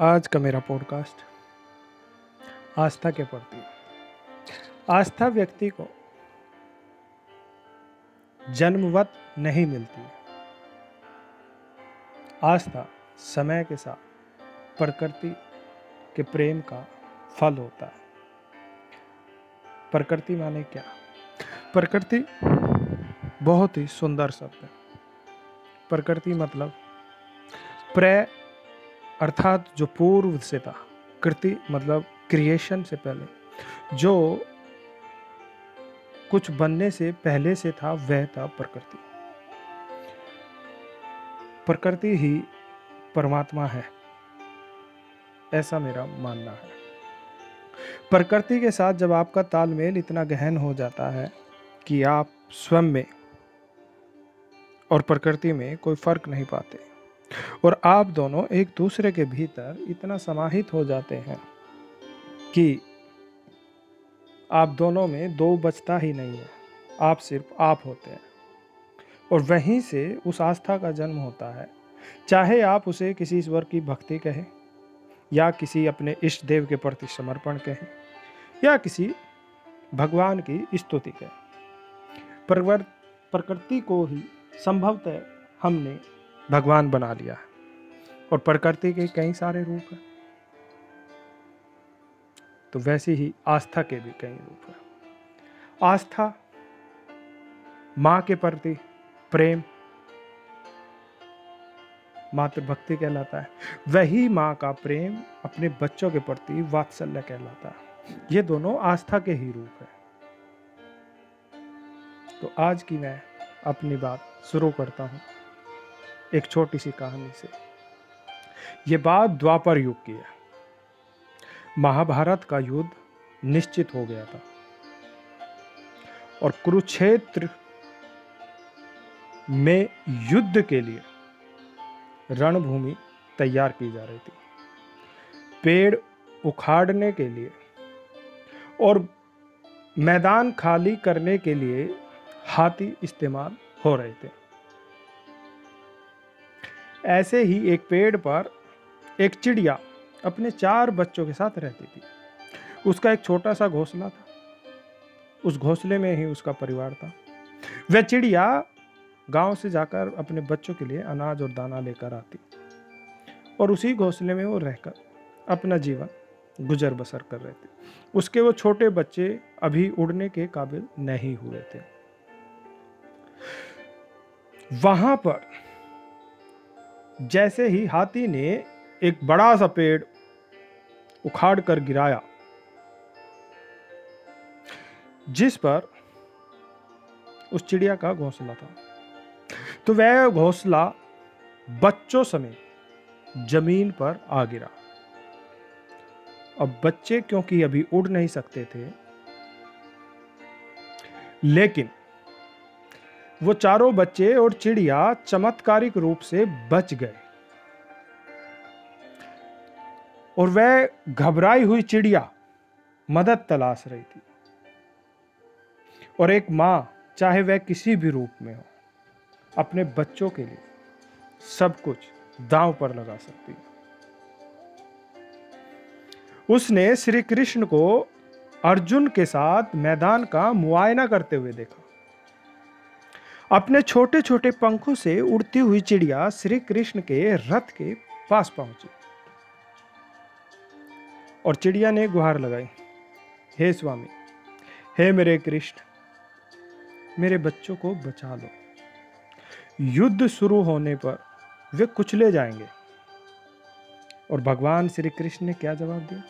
आज का मेरा पॉडकास्ट आस्था के प्रति। आस्था व्यक्ति को जन्मवत नहीं मिलती। आस्था समय के साथ प्रकृति के प्रेम का फल होता है। प्रकृति माने क्या? प्रकृति बहुत ही सुंदर शब्द है। प्रकृति मतलब प्रे अर्थात जो पूर्व से था, कृति मतलब क्रिएशन से पहले, जो कुछ बनने से पहले से था, वह था प्रकृति। प्रकृति ही परमात्मा है, ऐसा मेरा मानना है। प्रकृति के साथ जब आपका तालमेल इतना गहन हो जाता है कि आप स्वयं में और प्रकृति में कोई फ़र्क नहीं पाते और आप दोनों एक दूसरे के भीतर इतना समाहित हो जाते हैं कि आप दोनों में दो बचता ही नहीं है। आप सिर्फ़ आप होते हैं। और वहीं से उस आस्था का जन्म होता है। चाहे आप उसे किसी ईश्वर की भक्ति कहें, या किसी अपने इष्ट देव के प्रति समर्पण कहें, या किसी भगवान की स्तुति कहें। प्रकृति को ही संभवतः हमने भगवान बना लिया है। और प्रकृति के कई सारे रूप हैं। तो वैसे ही आस्था के भी कई रूप हैं। आस्था, माँ के प्रति प्रेम, मातृभक्ति कहलाता है। वही माँ का प्रेम अपने बच्चों के प्रति वात्सल्य कहलाता है। ये दोनों आस्था के ही रूप है। तो आज की मैं अपनी बात शुरू करता हूँ। एक छोटी सी कहानी से। ये बात द्वापर युग की है। महाभारत का युद्ध निश्चित हो गया था। और कुरुक्षेत्र में युद्ध के लिए रणभूमि तैयार की जा रही थी। पेड़ उखाड़ने के लिए और मैदान खाली करने के लिए हाथी इस्तेमाल हो रहे थे। ऐसे ही एक पेड़ पर एक चिड़िया अपने चार बच्चों के साथ रहती थी। उसका एक छोटा सा घोंसला था। उस घोंसले में ही उसका परिवार था। वह चिड़िया गाँव से जाकर अपने बच्चों के लिए अनाज और दाना लेकर आती और उसी घोंसले में वो रहकर अपना जीवन गुजर बसर कर रहे थे। उसके वो छोटे बच्चे अभी उड़ने के काबिल नहीं हुए थे। वहाँ पर जैसे ही हाथी ने एक बड़ा सा पेड़ उखाड़ कर गिराया, जिस पर उस चिड़िया का घोंसला था। तो वह घोंसला बच्चों समेत ज़मीन पर आ गिरा। अब बच्चे क्योंकि अभी उड़ नहीं सकते थे, लेकिन वो चारों बच्चे और चिड़िया चमत्कारिक रूप से बच गए। और वह घबराई हुई चिड़िया मदद तलाश रही थी। और एक माँ, चाहे वह किसी भी रूप में हो, अपने बच्चों के लिए सब कुछ दांव पर लगा सकती है। उसने श्री कृष्ण को अर्जुन के साथ मैदान का मुआयना करते हुए देखा। अपने छोटे छोटे पंखों से उड़ती हुई चिड़िया श्री कृष्ण के रथ के पास पहुँची। और चिड़िया ने गुहार लगाई, हे स्वामी, हे मेरे कृष्ण, मेरे बच्चों को बचा लो। युद्ध शुरू होने पर वे कुचले जाएँगे। और भगवान श्री कृष्ण ने क्या जवाब दिया?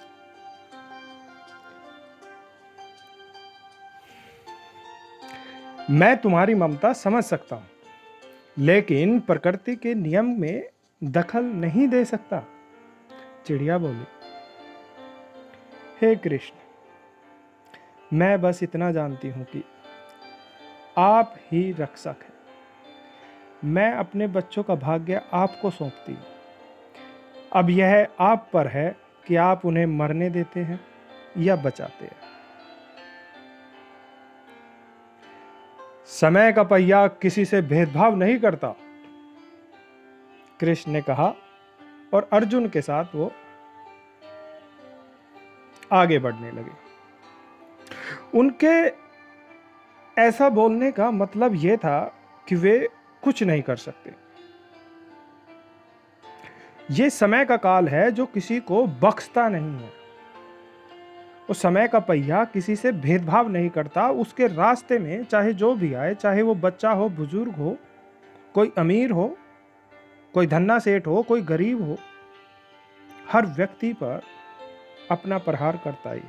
मैं तुम्हारी ममता समझ सकता हूँ, लेकिन प्रकृति के नियम में दखल नहीं दे सकता। चिड़िया बोली, हे कृष्ण, मैं बस इतना जानती हूँ कि आप ही रक्षक हैं। मैं अपने बच्चों का भाग्य आपको सौंपती हूँ। अब यह आप पर है कि आप उन्हें मरने देते हैं या बचाते हैं। समय का पहिया किसी से भेदभाव नहीं करता। कृष्ण ने कहा, और अर्जुन के साथ वो आगे बढ़ने लगे। उनके ऐसा बोलने का मतलब यह था कि वे कुछ नहीं कर सकते। ये समय का काल है जो किसी को बख्शता नहीं है। वो समय का पहिया किसी से भेदभाव नहीं करता। उसके रास्ते में चाहे जो भी आए, चाहे वो बच्चा हो, बुज़ुर्ग हो, कोई अमीर हो, कोई धन्ना सेठ हो, कोई गरीब हो, हर व्यक्ति पर अपना प्रहार करता ही।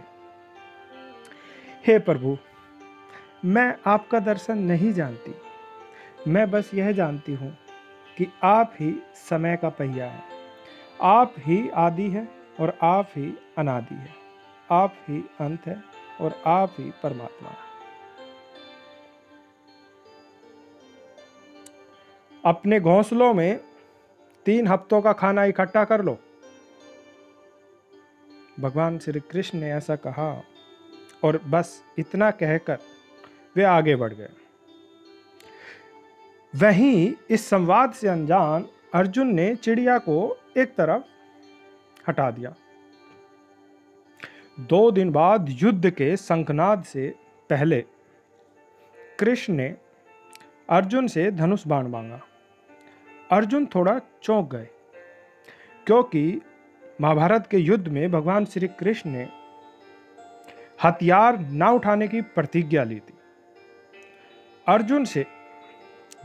है प्रभु, मैं आपका दर्शन नहीं जानती। मैं बस यह जानती हूँ कि आप ही समय का पहिया है। आप ही आदि है और आप ही अनादि है। आप ही अंत है और आप ही परमात्मा है। अपने घोंसलों में तीन हफ्तों का खाना इकट्ठा कर लो। भगवान श्री कृष्ण ने ऐसा कहा और बस इतना कहकर वे आगे बढ़ गए। वहीं इस संवाद से अनजान अर्जुन ने चिड़िया को एक तरफ़ हटा दिया। दो दिन बाद युद्ध के संकनाद से पहले कृष्ण ने अर्जुन से धनुष बाण मांगा। अर्जुन थोड़ा चौंक गए, क्योंकि महाभारत के युद्ध में भगवान श्री कृष्ण ने हथियार ना उठाने की प्रतिज्ञा ली थी। अर्जुन से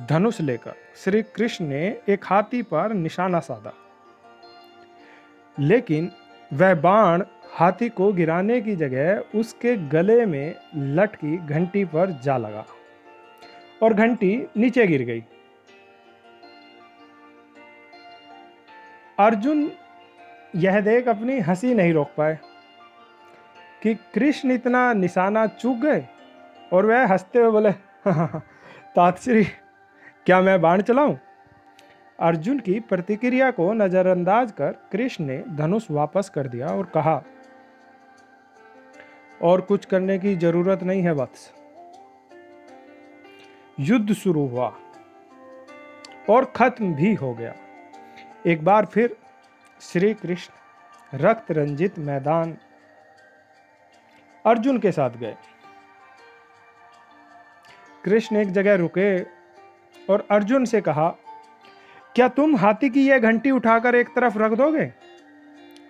धनुष लेकर श्री कृष्ण ने एक हाथी पर निशाना साधा, लेकिन वह बाण हाथी को गिराने की जगह उसके गले में लटकी घंटी पर जा लगा और घंटी नीचे गिर गई। अर्जुन यह देख अपनी हँसी नहीं रोक पाए कि कृष्ण इतना निशाना चूक गए और वह हँसते हुए बोले तातश्री क्या मैं बाण चलाऊं? अर्जुन की प्रतिक्रिया को नजरअंदाज कर कृष्ण ने धनुष वापस कर दिया और कहा और कुछ करने की ज़रूरत नहीं है वत्स युद्ध शुरू हुआ और खत्म भी हो गया। एक बार फिर श्री कृष्ण रक्त रंजित मैदान अर्जुन के साथ गए। कृष्ण एक जगह रुके और अर्जुन से कहा, क्या तुम हाथी की यह घंटी उठाकर एक तरफ़ रख दोगे?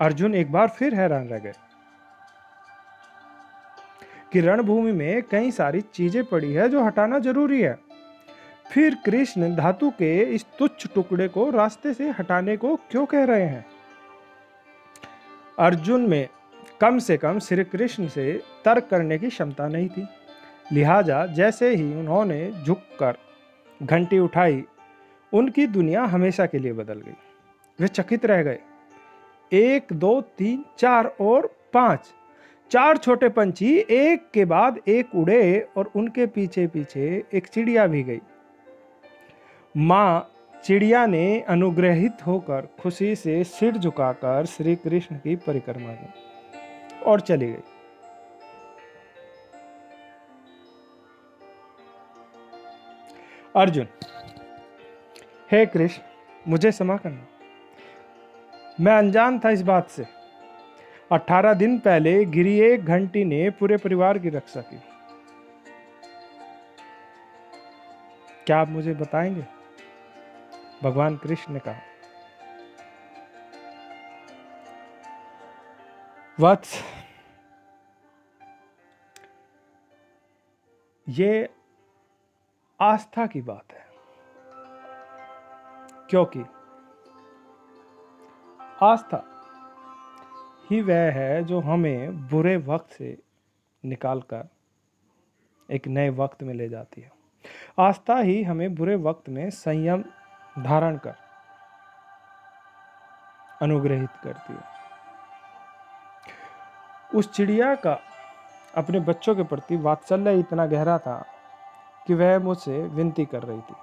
अर्जुन एक बार फिर हैरान रह गए। कि रणभूमि में कई सारी चीज़ें पड़ी है जो हटाना ज़रूरी है। फिर कृष्ण धातु के इस तुच्छ टुकड़े को रास्ते से हटाने को क्यों कह रहे हैं? अर्जुन में कम से कम श्री कृष्ण से तर्क करने की क्षमता नहीं थी। लिहाजा जैसे ही उन्होंने झुककर घंटी उठाई, उनकी दुनिया हमेशा के लिए बदल गई। वे चकित रह गए। एक, दो, तीन, चार और पाँच। चार छोटे पंछी एक के बाद एक उड़े और उनके पीछे पीछे एक चिड़िया भी गई। माँ चिड़िया ने अनुग्रहित होकर खुशी से सिर झुकाकर श्री कृष्ण की परिक्रमा की और चली गई। अर्जुन, हे कृष्ण, मुझे क्षमा करना। मैं अनजान था इस बात से। अठारह दिन पहले गिरी एक घंटी ने पूरे परिवार की रक्षा की। क्या आप मुझे बताएँगे? भगवान कृष्ण ने कहा। वत्स, ये आस्था की बात है। क्योंकि आस्था ही वह है जो हमें बुरे वक्त से निकालकर एक नए वक्त में ले जाती है। आस्था ही हमें बुरे वक्त में संयम धारण कर अनुग्रहित करती है। उस चिड़िया का अपने बच्चों के प्रति वात्सल्य इतना गहरा था कि वह मुझसे विनती कर रही थी।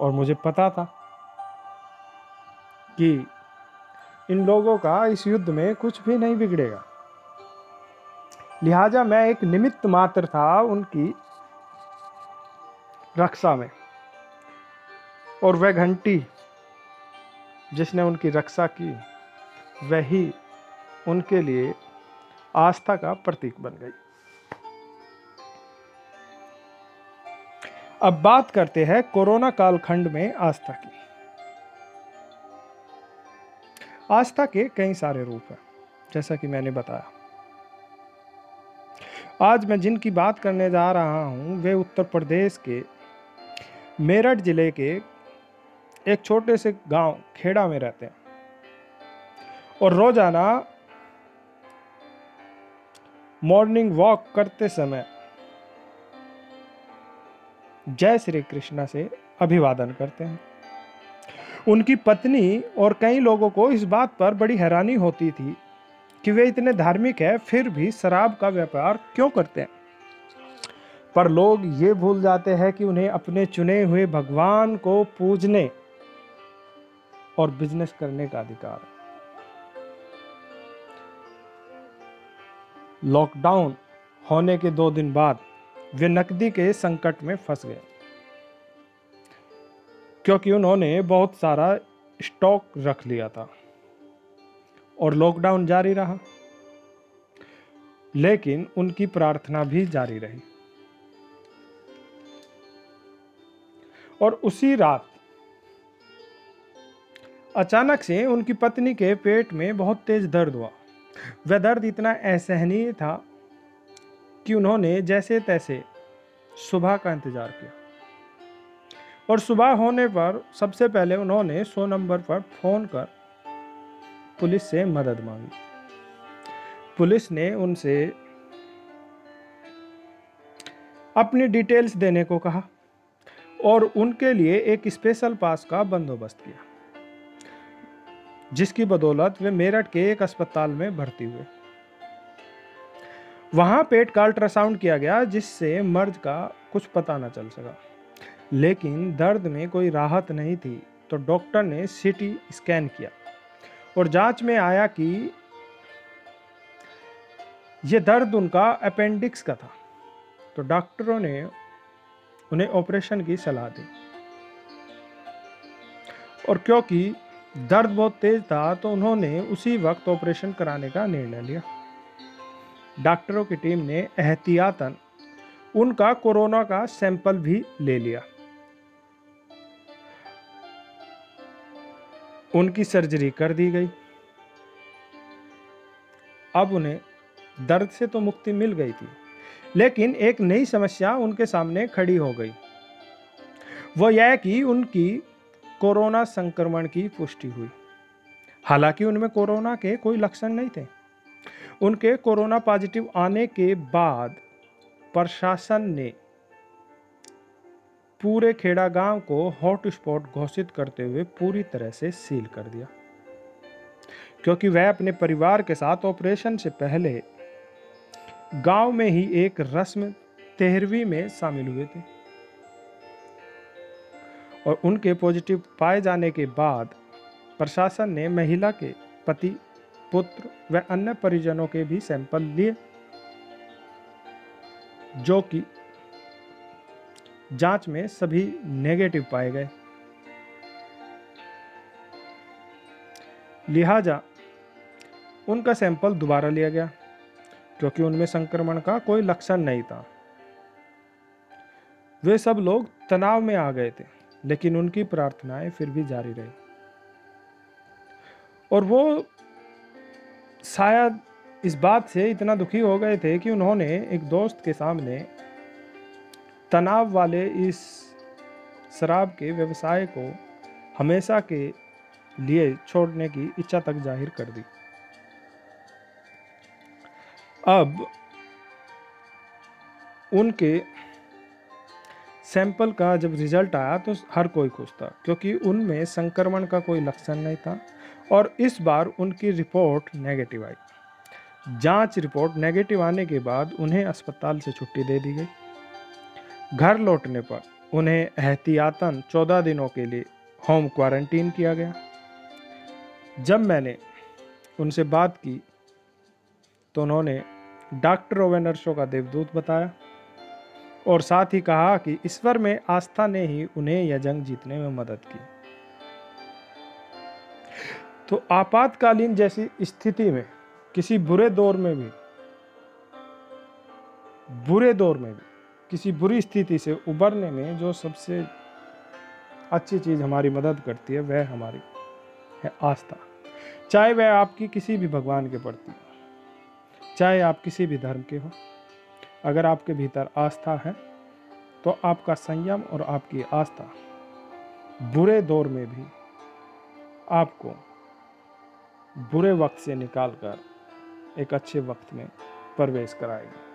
और मुझे पता था कि इन लोगों का इस युद्ध में कुछ भी नहीं बिगड़ेगा। लिहाजा मैं एक निमित्त मात्र था उनकी रक्षा में। और वह घंटी जिसने उनकी रक्षा की, वही उनके लिए आस्था का प्रतीक बन गई। अब बात करते हैं कोरोना कालखंड में आस्था की। आस्था के कई सारे रूप हैं, जैसा कि मैंने बताया। आज मैं जिनकी बात करने जा रहा हूँ, वे उत्तर प्रदेश के मेरठ ज़िले के एक छोटे से गाँव खेड़ा में रहते हैं। और रोज़ाना मॉर्निंग वॉक करते समय जय श्री कृष्णा से अभिवादन करते हैं। उनकी पत्नी और कई लोगों को इस बात पर बड़ी हैरानी होती थी कि वे इतने धार्मिक है, फिर भी शराब का व्यापार क्यों करते हैं? पर लोग ये भूल जाते हैं कि उन्हें अपने चुने हुए भगवान को पूजने और बिज़नेस करने का अधिकार है। लॉकडाउन होने के दो दिन बाद वे नकदी के संकट में फंस गए। क्योंकि उन्होंने बहुत सारा स्टॉक रख लिया था और लॉकडाउन जारी रहा। लेकिन उनकी प्रार्थना भी जारी रही। और उसी रात अचानक से उनकी पत्नी के पेट में बहुत तेज दर्द हुआ। वह दर्द इतना असहनीय था कि उन्होंने जैसे तैसे सुबह का इंतज़ार किया। और सुबह होने पर सबसे पहले उन्होंने सौ नंबर पर फ़ोन कर पुलिस से मदद मांगी। पुलिस ने उनसे अपनी डिटेल्स देने को कहा और उनके लिए एक स्पेशल पास का बंदोबस्त किया, जिसकी बदौलत वे मेरठ के एक अस्पताल में भर्ती हुए। वहाँ पेट का अल्ट्रासाउंड किया गया, जिससे मर्ज का कुछ पता न चल सका। लेकिन दर्द में कोई राहत नहीं थी तो डॉक्टर ने सीटी स्कैन किया और जाँच में आया कि यह दर्द उनका अपेंडिक्स का था। तो डॉक्टरों ने उन्हें ऑपरेशन की सलाह दी। और क्योंकि दर्द बहुत तेज था तो उन्होंने उसी वक्त ऑपरेशन कराने का निर्णय लिया। डॉक्टरों की टीम ने एहतियातन उनका कोरोना का सैंपल भी ले लिया। उनकी सर्जरी कर दी गई। अब उन्हें दर्द से तो मुक्ति मिल गई थी, लेकिन एक नई समस्या उनके सामने खड़ी हो गई। वो यह कि उनकी कोरोना संक्रमण की पुष्टि हुई। हालाँकि उनमें कोरोना के कोई लक्षण नहीं थे। उनके कोरोना पॉजिटिव आने के बाद प्रशासन ने पूरे खेड़ा गाँव को हॉट स्पॉट घोषित करते हुए पूरी तरह से सील कर दिया। क्योंकि वह अपने परिवार के साथ ऑपरेशन से पहले गाँव में ही एक रस्म तेहरवी में शामिल हुए थे। और उनके पॉजिटिव पाए जाने के बाद प्रशासन ने महिला के पति, पुत्र व अन्य परिजनों के भी सैंपल लिए, जो कि जाँच में सभी नेगेटिव पाए गए। लिहाजा, उनका सैंपल दोबारा लिया गया, क्योंकि उनमें संक्रमण का कोई लक्षण नहीं था। वे सब लोग तनाव में आ गए थे, लेकिन उनकी प्रार्थनाएँ फिर भी जारी रही। और वो शायद इस बात से इतना दुखी हो गए थे कि उन्होंने एक दोस्त के सामने तनाव वाले इस शराब के व्यवसाय को हमेशा के लिए छोड़ने की इच्छा तक ज़ाहिर कर दी। अब उनके सैंपल का जब रिज़ल्ट आया तो हर कोई खुश था, क्योंकि उनमें संक्रमण का कोई लक्षण नहीं था और इस बार उनकी रिपोर्ट नेगेटिव आई। जाँच रिपोर्ट नेगेटिव आने के बाद उन्हें अस्पताल से छुट्टी दे दी गई। घर लौटने पर उन्हें एहतियातन चौदह दिनों के लिए होम क्वारंटीन किया गया। जब मैंने उनसे बात की तो उन्होंने डॉक्टर व नर्सों का देवदूत बताया और साथ ही कहा कि ईश्वर में आस्था ने ही उन्हें यह जंग जीतने में मदद की। तो आपातकालीन जैसी स्थिति में, किसी बुरे दौर में भी, बुरे दौर में भी किसी बुरी स्थिति से उबरने में जो सबसे अच्छी चीज़ हमारी मदद करती है, वह हमारी है आस्था। चाहे वह आपकी किसी भी भगवान के प्रति हो, चाहे आप किसी भी धर्म के हो, अगर आपके भीतर आस्था है तो आपका संयम और आपकी आस्था बुरे दौर में भी आपको बुरे वक्त से निकालकर एक अच्छे वक्त में प्रवेश कराएगी।